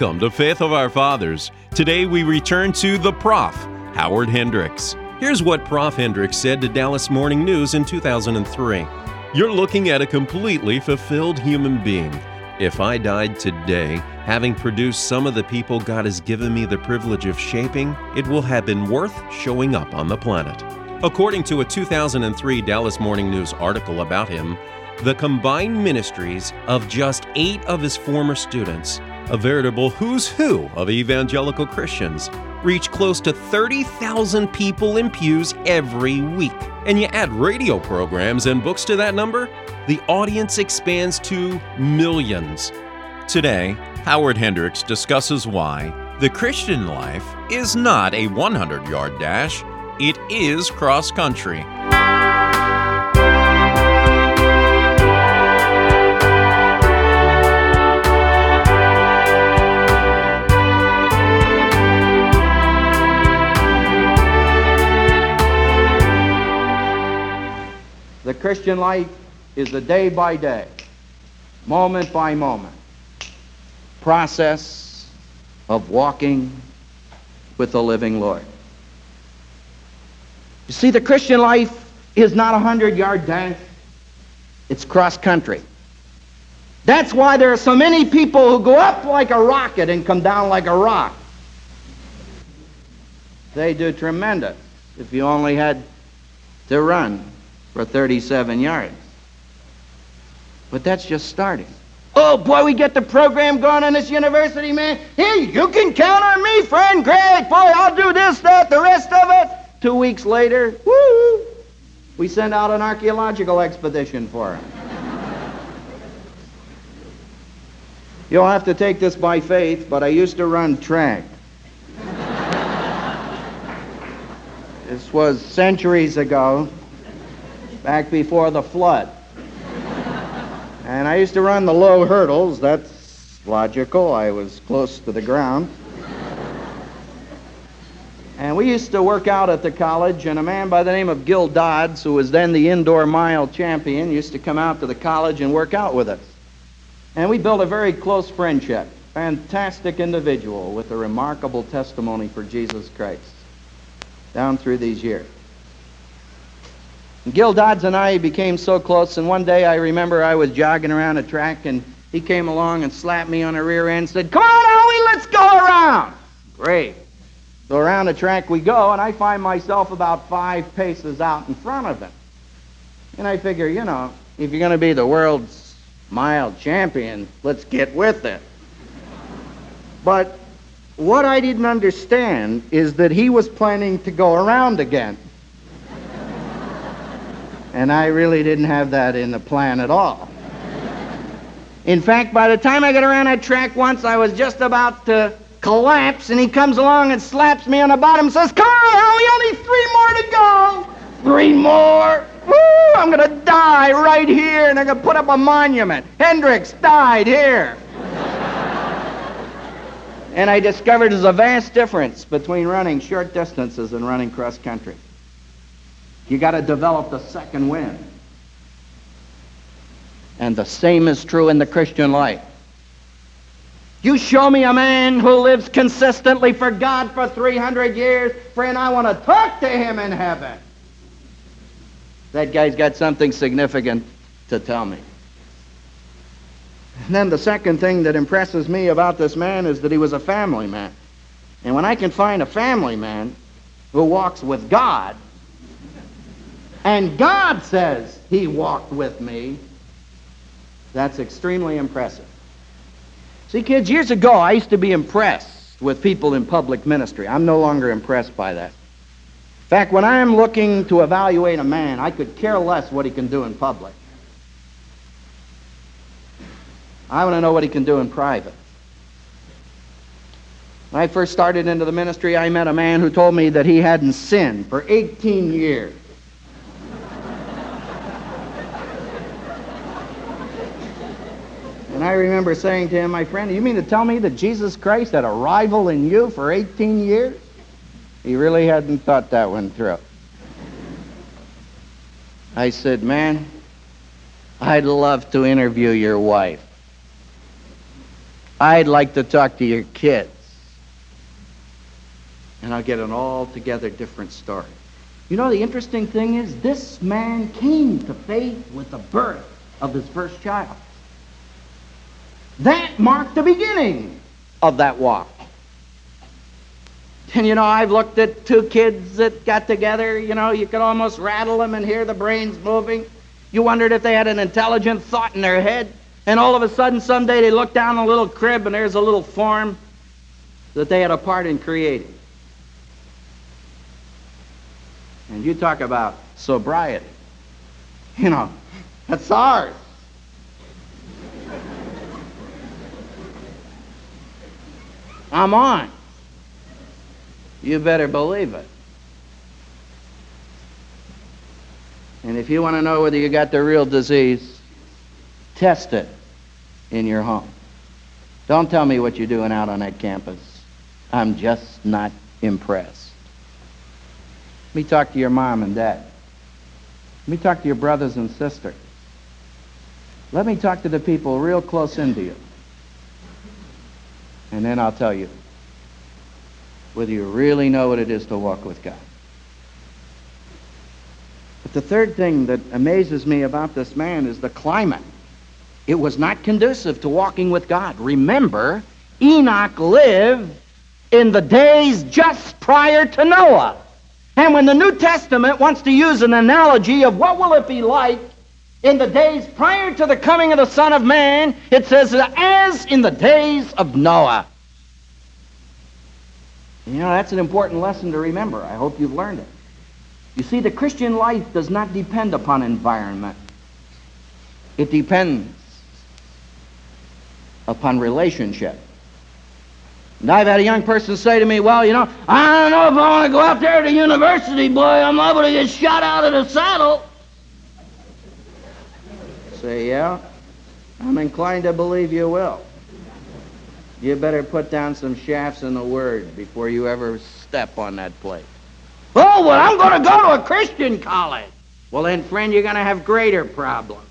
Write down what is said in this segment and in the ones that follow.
Welcome to Faith of Our Fathers. Today we return to the Prof, Howard Hendricks. Here's what Prof Hendricks said to Dallas Morning News in 2003 You're looking at a completely fulfilled human being. If I died today, having produced some of the people God has given me the privilege of shaping, it will have been worth showing up on the planet. According to a 2003 Dallas Morning News article about him, the combined ministries of just eight of his former students, a veritable who's who of evangelical Christians, reach close to 30,000 people in pews every week. And you add radio programs and books to that number, the audience expands to millions. Today, Howard Hendricks discusses why the Christian life is not a 100 yard dash, it is cross country. The Christian life is a day by day, moment by moment process of walking with the living Lord. You see, the Christian life is not a hundred yard dash, it's cross country. That's why there are so many people who go up like a rocket and come down like a rock. They do tremendous if you only had to run for 37 yards. But that's just starting. Oh boy, we get the program going on this university, man. Hey, you can count on me, friend. Great, boy, I'll do this, that, the rest of it. Two weeks later, woo, we send out an archaeological expedition for him. You'll have to take this by faith, but I used to run track. this was centuries ago back before the flood. And I used to run the low hurdles. That's logical. I was close to the ground. And we used to work out at the college, and a man by the name of Gil Dodds, who was then the indoor mile champion, used to come out to the college and work out with us. And we built a very close friendship. Fantastic individual with a remarkable testimony for Jesus Christ down through these years. And Gil Dodds and I became so close, and one day I remember I was jogging around a track, and he came along and slapped me on the rear end and said, Come on, Howie, let's go around. Great. So around the track we go, and I find myself about five paces out in front of him. And I figure, you know, if you're going to be the world's mile champion, let's get with it. But what I didn't understand is that he was planning to go around again. And I really didn't have that in the plan at all. In fact, by the time I got around that track once, I was just about to collapse, and he comes along and slaps me on the bottom and says, Carl, Howie, only three more to go. Three more. Woo, I'm going to die right here, and they're going to put up a monument. Hendricks died here. and I discovered there's a vast difference between running short distances and running cross country. You got to develop the second wind. And the same is true in the Christian life. You show me a man who lives consistently for God for 300 years, friend, I want to talk to him in heaven. That guy's got something significant to tell me. And then the second thing that impresses me about this man is that he was a family man. And when I can find a family man who walks with God, and God says he walked with me, that's extremely impressive. See, kids, years ago, I used to be impressed with people in public ministry. I'm no longer impressed by that. In fact, when I am looking to evaluate a man, I could care less what he can do in public. I want to know what he can do in private. When I first started into the ministry, I met a man who told me that he hadn't sinned for 18 years. And I remember saying to him, my friend, you mean to tell me that Jesus Christ had a rival in you for 18 years? He really hadn't thought that one through. I said, man, I'd love to interview your wife. I'd like to talk to your kids. And I'll get an altogether different story. You know, the interesting thing is, this man came to faith with the birth of his first child. That marked the beginning of that walk. And you know, I've looked at two kids that got together, you know, you could almost rattle them and hear the brains moving. You wondered if they had an intelligent thought in their head. And all of a sudden, someday they look down a little crib and there's a little form that they had a part in creating. And you talk about sobriety. You know, that's ours. I'm on. You better believe it. And if you want to know whether you got the real disease, test it in your home. Don't tell me what you're doing out on that campus. I'm just not impressed. Let me talk to your mom and dad. Let me talk to your brothers and sisters. Let me talk to the people real close into you. And then I'll tell you whether you really know what it is to walk with God. But the third thing that amazes me about this man is the climate. It was not conducive to walking with God. Remember, Enoch lived in the days just prior to Noah. And when the New Testament wants to use an analogy of what will it be like in the days prior to the coming of the Son of Man, it says, as in the days of Noah. You know, that's an important lesson to remember. I hope you've learned it. You see, the Christian life does not depend upon environment. It depends upon relationship. And I've had a young person say to me, well, you know, I don't know if I want to go out there to university, boy. I'm liable to get shot out of the saddle. Say, yeah, I'm inclined to believe you will. You better put down some shafts in the Word before you ever step on that plate. Oh, well, I'm going to go to a Christian college. Well, then, friend, you're going to have greater problems.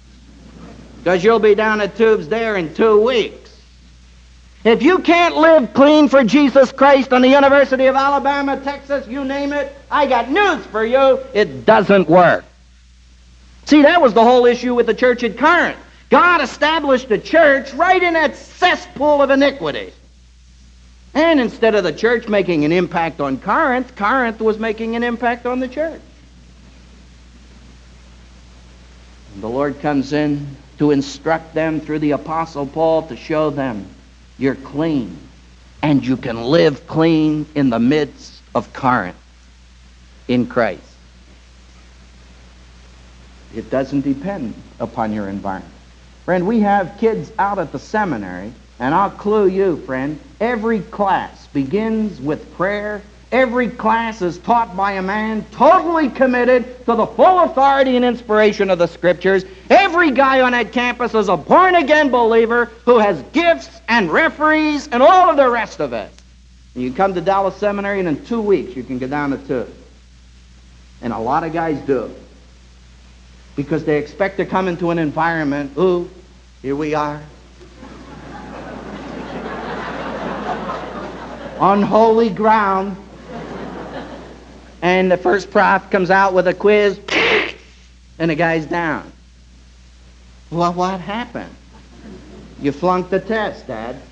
Because you'll be down at Tubes there in two weeks. If you can't live clean for Jesus Christ on the University of Alabama, Texas, you name it, I got news for you. It doesn't work. See, that was the whole issue with the church at Corinth. God established a church right in that cesspool of iniquity. And instead of the church making an impact on Corinth, Corinth was making an impact on the church. And the Lord comes in to instruct them through the Apostle Paul to show them you're clean and you can live clean in the midst of Corinth in Christ. It doesn't depend upon your environment. Friend, we have kids out at the seminary, and I'll clue you, friend, every class begins with prayer. Every class is taught by a man totally committed to the full authority and inspiration of the Scriptures. Every guy on that campus is a born again believer who has gifts and referees and all of the rest of it. And you come to Dallas Seminary, and in two weeks you can get down to two. And a lot of guys do. Because they expect to come into an environment, ooh, here we are. on holy ground. And the first prof comes out with a quiz, and the guy's down. Well, what happened? You flunked the test, Dad. Did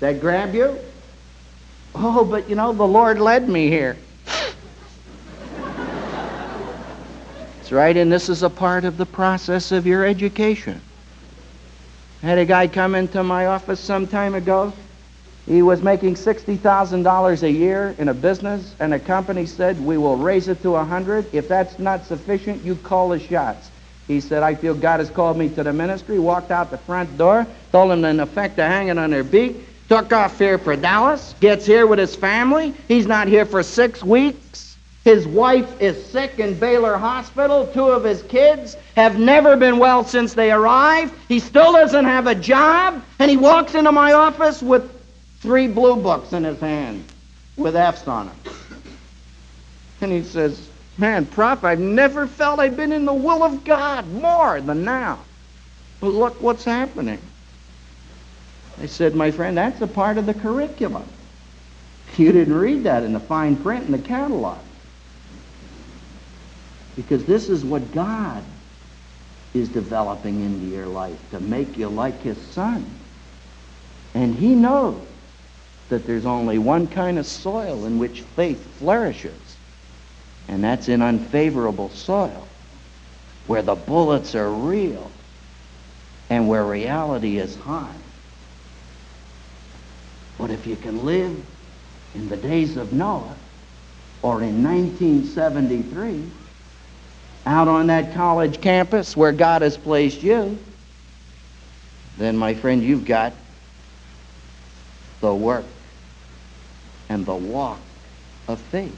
That grab you? Oh, but you know, the Lord led me here. That's right, and this is a part of the process of your education. I had a guy come into my office some time ago. He was making $60,000 a year in a business, and a company said, we will raise it to 100. If that's not sufficient, you call the shots. He said, I feel God has called me to the ministry, walked out the front door, told them in effect to hang it on their beak, took off here for Dallas, gets here with his family. He's not here for six weeks. His wife is sick in Baylor Hospital. Two of his kids have never been well since they arrived. He still doesn't have a job. And he walks into my office with three blue books in his hand with F's on them. And he says, Man, Prof, I've never felt I've been in the will of God more than now. But look what's happening. I said, my friend, that's a part of the curriculum. You didn't read that in the fine print in the catalog. Because this is what God is developing into your life to make you like his son. And he knows that there's only one kind of soil in which faith flourishes, and that's in unfavorable soil, where the bullets are real and where reality is high. But if you can live in the days of Noah or in 1973, out on that college campus where God has placed you, then, my friend, you've got the work and the walk of faith.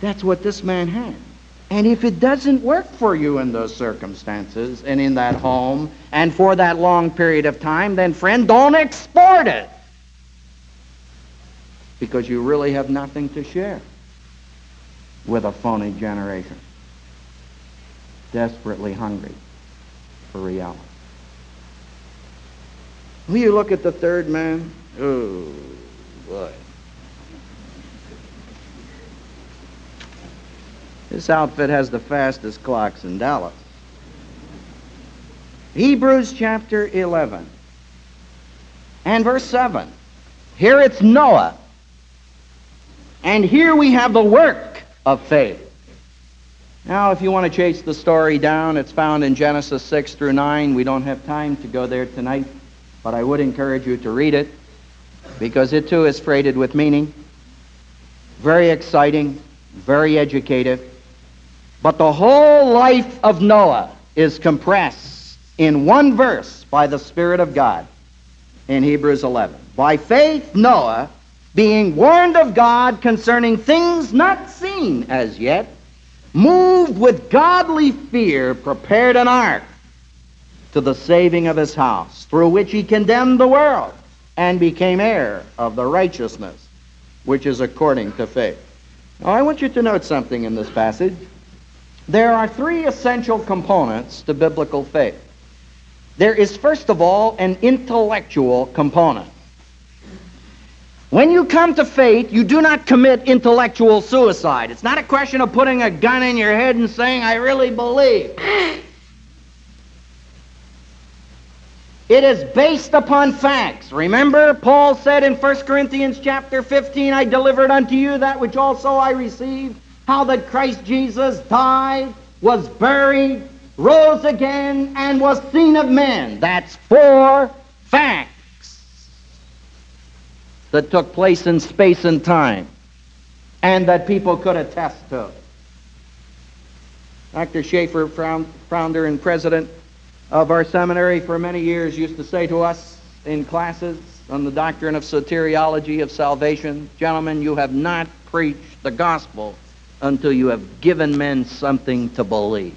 That's what this man had. And if it doesn't work for you in those circumstances and in that home and for that long period of time, then, friend, don't export it. Because you really have nothing to share with a phony generation. Desperately hungry for reality. Will you look at the third man? Oh, boy. This outfit has the fastest clocks in Dallas. Hebrews chapter 11 and verse 7. Here it's Noah. And here we have the work of faith. Now, if you want to chase the story down, it's found in Genesis 6 through 9. We don't have time to go there tonight, but I would encourage you to read it because it too is freighted with meaning. Very exciting, very educative. But the whole life of Noah is compressed in one verse by the Spirit of God in Hebrews 11. By faith, Noah, being warned of God concerning things not seen as yet, moved with godly fear, prepared an ark to the saving of his house, through which he condemned the world and became heir of the righteousness which is according to faith. Now, I want you to note something in this passage. There are three essential components to biblical faith. There is, first of all, an intellectual component. When you come to faith, you do not commit intellectual suicide. It's not a question of putting a gun in your head and saying, I really believe. It is based upon facts. Remember, Paul said in 1 Corinthians chapter 15, I delivered unto you that which also I received, how that Christ Jesus died, was buried, rose again, and was seen of men. That's four facts that took place in space and time and that people could attest to. Dr. Chafer, founder and president of our seminary for many years, used to say to us in classes on the doctrine of soteriology of salvation, gentlemen, you have not preached the gospel until you have given men something to believe.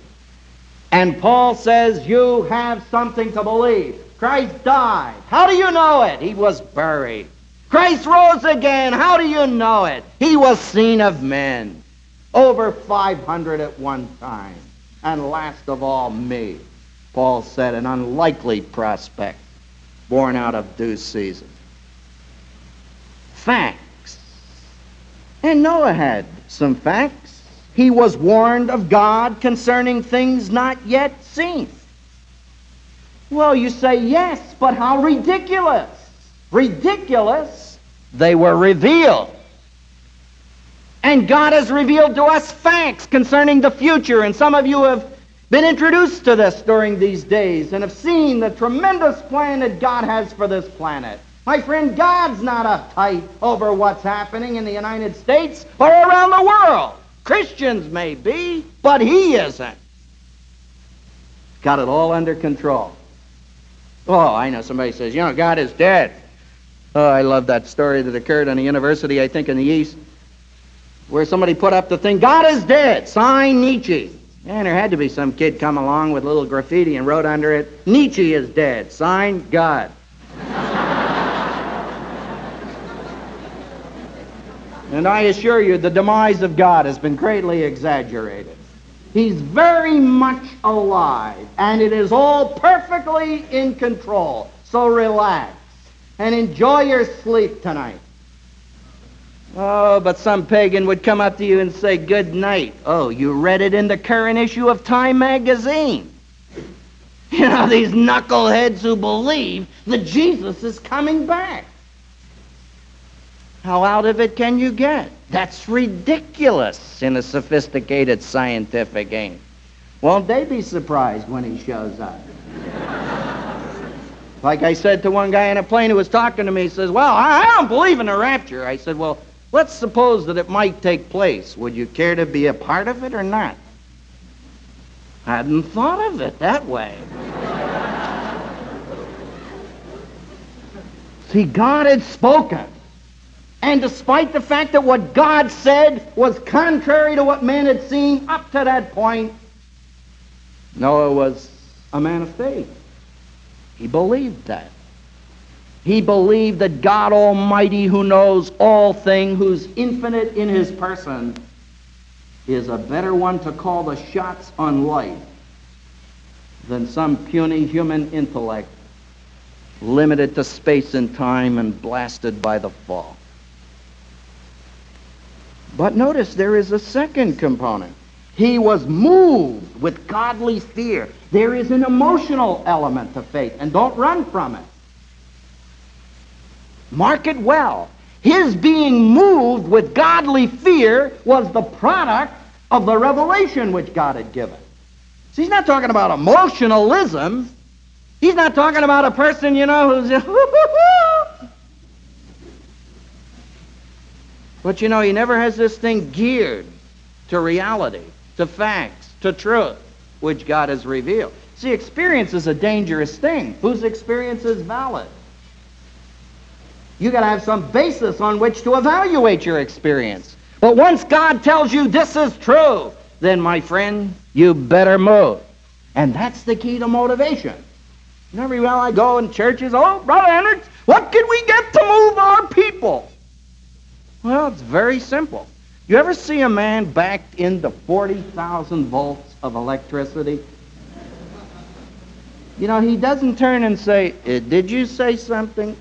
And Paul says, You have something to believe. Christ died. How do you know it? He was buried. Christ rose again. How do you know it? He was seen of men. Over 500 at one time. And last of all, me. Paul said, an unlikely prospect born out of due season. Facts. And Noah had some facts. He was warned of God concerning things not yet seen. Well, you say, yes, but how ridiculous ridiculous, they were revealed. And God has revealed to us facts concerning the future. And some of you have been introduced to this during these days and have seen the tremendous plan that God has for this planet. My friend, God's not uptight over what's happening in the United States or around the world. Christians may be, but He isn't. Got it all under control. Oh, I know somebody says, you know, God is dead. Oh, I love that story that occurred on a university, I think, in the East, where somebody put up the thing, God is dead, sign Nietzsche. And there had to be some kid come along with a little graffiti and wrote under it, Nietzsche is dead, sign God. and I assure you, the demise of God has been greatly exaggerated. He's very much alive, and it is all perfectly in control. So relax and enjoy your sleep tonight. Oh, but some pagan would come up to you and say, Good night. Oh, you read it in the current issue of Time magazine. You know, these knuckleheads who believe that Jesus is coming back. How out of it can you get? That's ridiculous in a sophisticated scientific game. Won't they be surprised when he shows up? Like I said to one guy in a plane who was talking to me, he says, Well, I don't believe in the rapture. I said, Well, let's suppose that it might take place. Would you care to be a part of it or not? I hadn't thought of it that way. See, God had spoken. And despite the fact that what God said was contrary to what man had seen up to that point, Noah was a man of faith. He believed that. He believed that God Almighty, who knows all things, who's infinite in his person, is a better one to call the shots on life than some puny human intellect limited to space and time and blasted by the fall. But notice there is a second component. He was moved with godly fear. There is an emotional element to faith, and don't run from it. Mark it well. His being moved with godly fear was the product of the revelation which God had given. See, he's not talking about emotionalism. He's not talking about a person, you know, who's But you know, he never has this thing geared to reality, to facts, to truth, which God has revealed. See, experience is a dangerous thing. Whose experience is valid? You got to have some basis on which to evaluate your experience. But once God tells you this is true, then, my friend, you better move. And that's the key to motivation. And every while I go in churches, oh, Brother Hendricks, what can we get to move our people? Well, it's very simple. You ever see a man backed into 40,000 volts of electricity? You know, he doesn't turn and say, eh, Did you say something?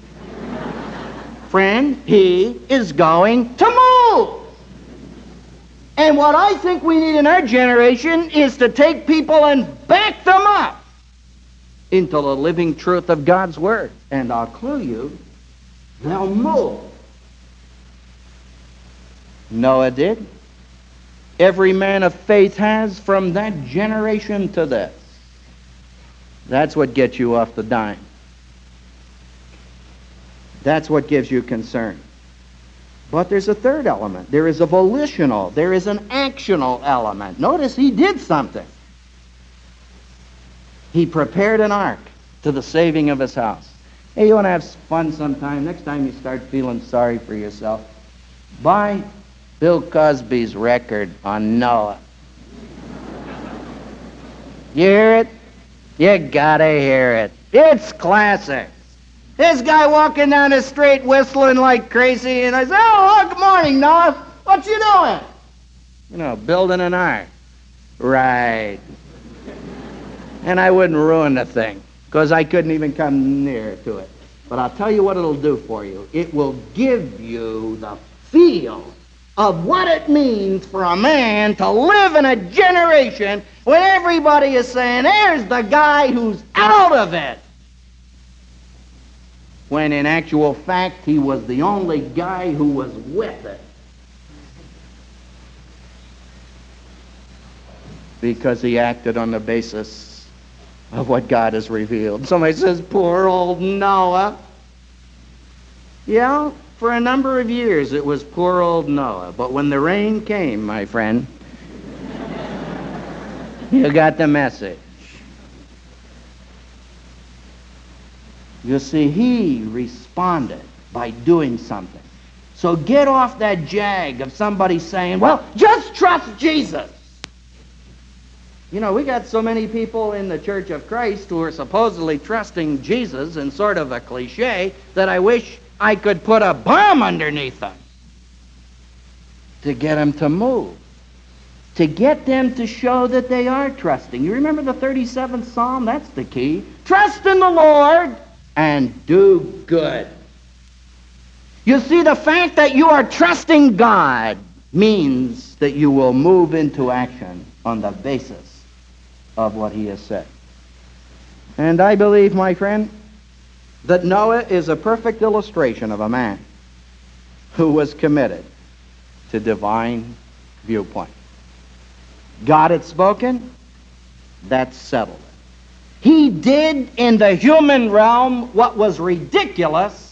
Friend, he is going to move. And what I think we need in our generation is to take people and back them up into the living truth of God's Word. And I'll clue you, they'll move. Noah did. Every man of faith has from that generation to this. That's what gets you off the dime. That's what gives you concern. But there's a third element. There is a volitional, there is an actional element. Notice he did something. He prepared an ark to the saving of his house. Hey, you want to have fun sometime? Next time you start feeling sorry for yourself, buy Bill Cosby's record on Noah. You hear it? You gotta hear it. It's classic. This guy walking down the street whistling like crazy, and I say, Oh, oh good morning, Noah. What you doing? You know, building an ark. Right. And I wouldn't ruin the thing, because I couldn't even come near to it. But I'll tell you what it'll do for you. It will give you the feel of what it means for a man to live in a generation when everybody is saying, there's the guy who's out of it. When in actual fact, he was the only guy who was with it. Because he acted on the basis of what God has revealed. Somebody says, poor old Noah. Yeah, for a number of years, it was poor old Noah. But when the rain came, my friend, you got the message. You see, he responded by doing something. So get off that jag of somebody saying, well, just trust Jesus. You know, we got so many people in the Church of Christ who are supposedly trusting Jesus in sort of a cliche that I wish I could put a bomb underneath them to get them to move, to get them to show that they are trusting. You remember the 37th Psalm? That's the key. Trust in the Lord and do good. You see, the fact that you are trusting God means that you will move into action on the basis of what he has said. And I believe, my friend, that Noah is a perfect illustration of a man who was committed to divine viewpoint. God had spoken, that settled it. He did in the human realm what was ridiculous,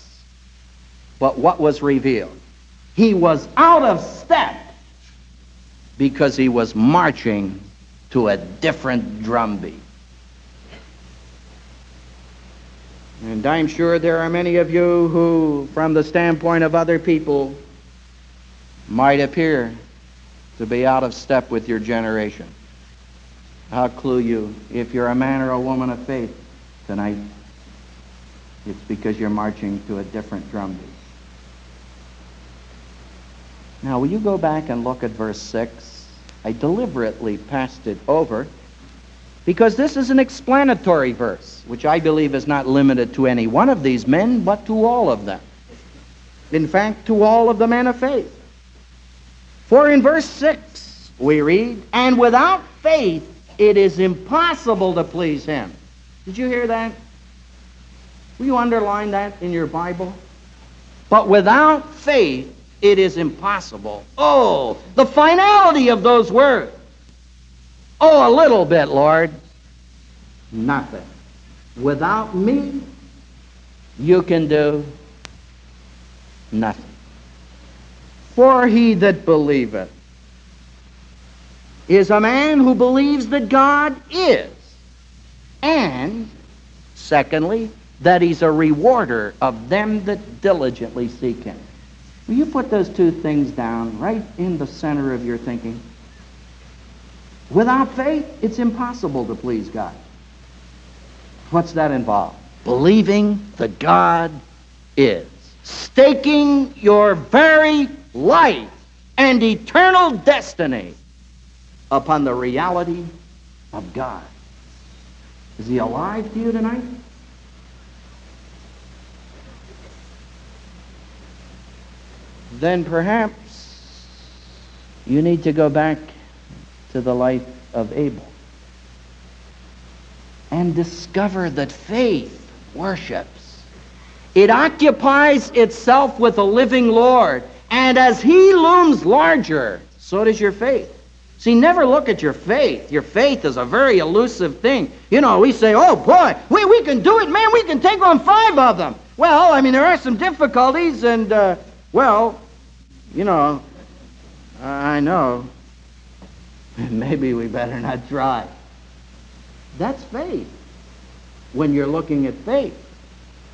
but what was revealed. He was out of step because he was marching to a different drumbeat. And I'm sure there are many of you who, from the standpoint of other people, might appear to be out of step with your generation. I'll clue you. If you're a man or a woman of faith tonight, it's because you're marching to a different drumbeat. Now, will you go back and look at verse 6? I deliberately passed it over because this is an explanatory verse, which I believe is not limited to any one of these men, but to all of them. In fact, to all of the men of faith. For in verse 6, we read, And without faith it is impossible to please him. Did you hear that? Will you underline that in your Bible? But without faith it is impossible. Oh, the finality of those words. Oh, a little bit, Lord. Nothing. Without me, you can do nothing. For he that believeth is a man who believes that God is. And, secondly, that he's a rewarder of them that diligently seek him. Will you put those two things down right in the center of your thinking? Without faith, it's impossible to please God. What's that involve? Believing that God is. Staking your very life and eternal destiny upon the reality of God. Is he alive to you tonight? Then perhaps you need to go back to the life of Abel and discover that faith worships. It occupies itself with a living Lord, and as he looms larger, so does your faith. See, never look at your faith. Your faith is a very elusive thing. You know, we say, oh boy, we, we can do it, man, we can take on five of them. Well, I mean, there are some difficulties, and, uh, well, you know, I know. Maybe we better not try. That's faith when you're looking at faith.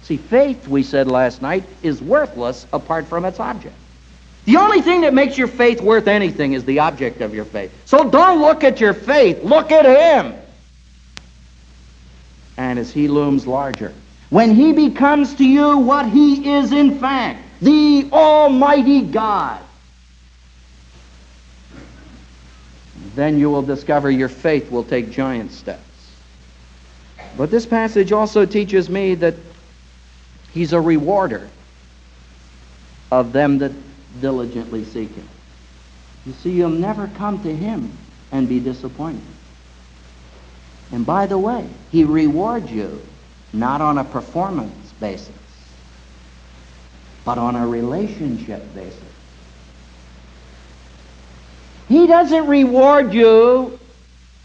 See, faith, we said last night, is worthless apart from its object. The only thing that makes your faith worth anything is the object of your faith. So don't look at your faith, look at Him. And as He looms larger, when He becomes to you what He is in fact, the Almighty God, then you will discover your faith will take giant steps. But this passage also teaches me that He's a rewarder of them that diligently seek him. You see, you'll never come to him and be disappointed. And by the way, he rewards you not on a performance basis, but on a relationship basis. He doesn't reward you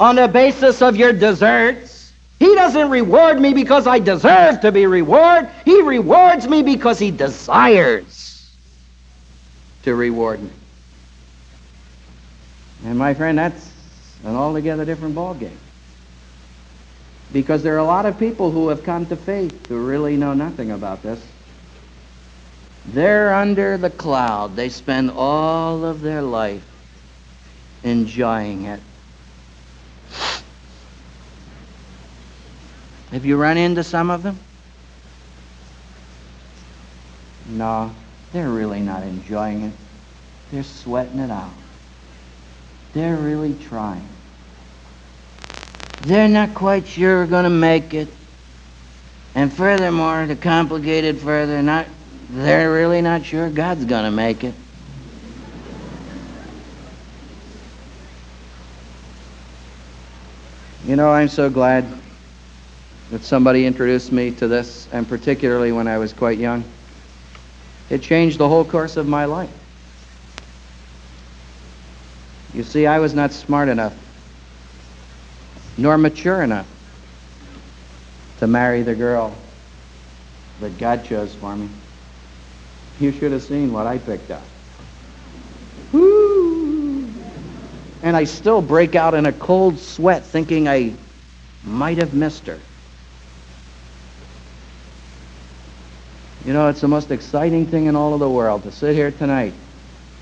on the basis of your deserts. He doesn't reward me because I deserve to be rewarded. He rewards me because he desires to reward me. And my friend, that's an altogether different ballgame. Because there are a lot of people who have come to faith who really know nothing about this. They're under the cloud. They spend all of their life enjoying it. Have you run into some of them? No. They're really not enjoying it. They're sweating it out. They're really trying. They're not quite sure going to make it. And furthermore, to complicate it further, not they're really not sure God's going to make it. You know, I'm so glad that somebody introduced me to this, and particularly when I was quite young. It changed the whole course of my life. You see, I was not smart enough, nor mature enough to marry the girl that God chose for me. You should have seen what I picked up. And I still break out in a cold sweat thinking I might have missed her. You know, it's the most exciting thing in all of the world to sit here tonight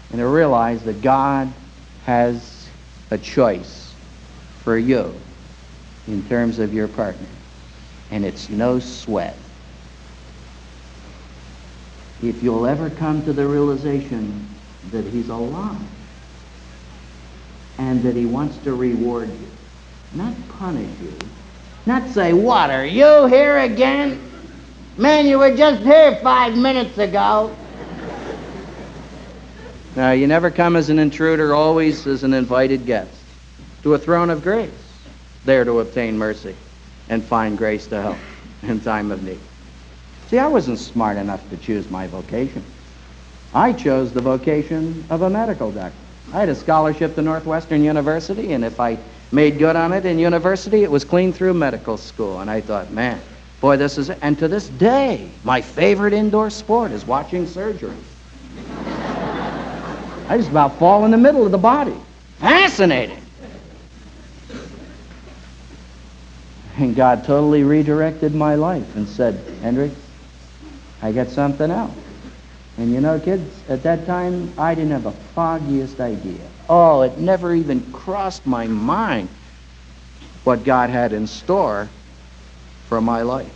and to realize that God has a choice for you in terms of your partner. And it's no sweat. If you'll ever come to the realization that he's alive and that he wants to reward you, not punish you, not say, What, are you here again? Man, you were just here five minutes ago. Now, you never come as an intruder, always as an invited guest to a throne of grace, there to obtain mercy and find grace to help in time of need. See, I wasn't smart enough to choose my vocation. I chose the vocation of a medical doctor. I had a scholarship to Northwestern University, and if I made good on it in university, it was clean through medical school. And I thought, man, Boy, this is, and to this day, my favorite indoor sport is watching surgery. I just about fall in the middle of the body. Fascinating. And God totally redirected my life and said, Hendrick, I got something else. And you know, kids, at that time, I didn't have the foggiest idea. Oh, it never even crossed my mind what God had in store for my life.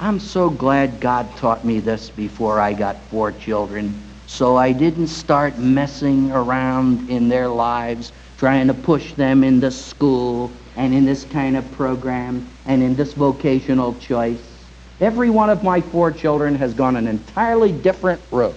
I'm so glad God taught me this before I got four children, so I didn't start messing around in their lives, trying to push them into school and in this kind of program and in this vocational choice. Every one of my four children has gone an entirely different route.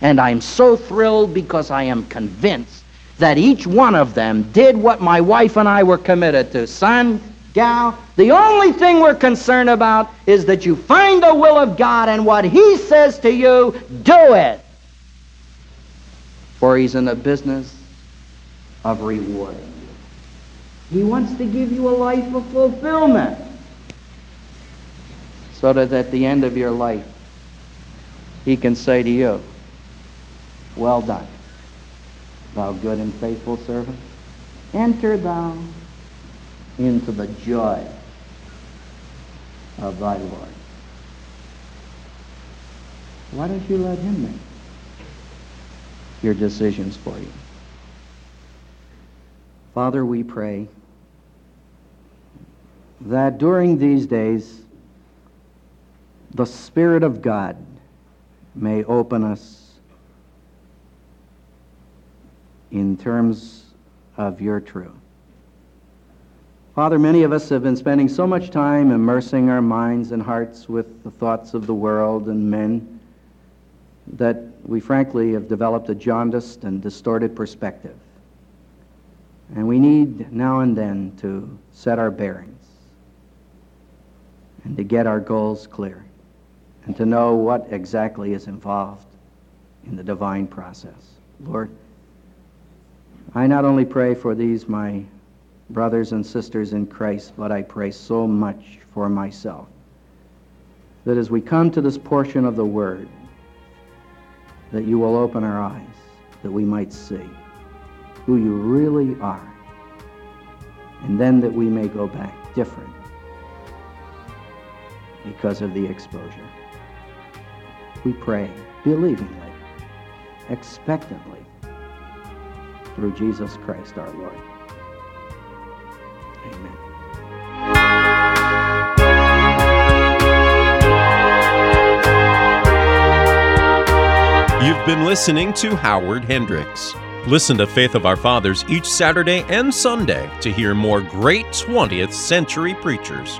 And I'm so thrilled because I am convinced that each one of them did what my wife and I were committed to. Son, gal, the only thing we're concerned about is that you find the will of God and what He says to you, do it. For He's in the business of rewarding you. He wants to give you a life of fulfillment so that at the end of your life, He can say to you, Well done, thou good and faithful servant. Enter thou into the joy of thy Lord. Why don't you let him make your decisions for you? Father, we pray that during these days, the Spirit of God may open us in terms of your truth. Father, many of us have been spending so much time immersing our minds and hearts with the thoughts of the world and men that we frankly have developed a jaundiced and distorted perspective. And we need now and then to set our bearings and to get our goals clear and to know what exactly is involved in the divine process. Lord, I not only pray for these, my brothers and sisters in Christ, but I pray so much for myself that as we come to this portion of the Word, that you will open our eyes, that we might see who you really are, and then that we may go back different because of the exposure. We pray believingly, expectantly, through Jesus Christ our Lord. Amen. You've been listening to Howard Hendricks. Listen to Faith of Our Fathers each Saturday and Sunday to hear more great 20th century preachers.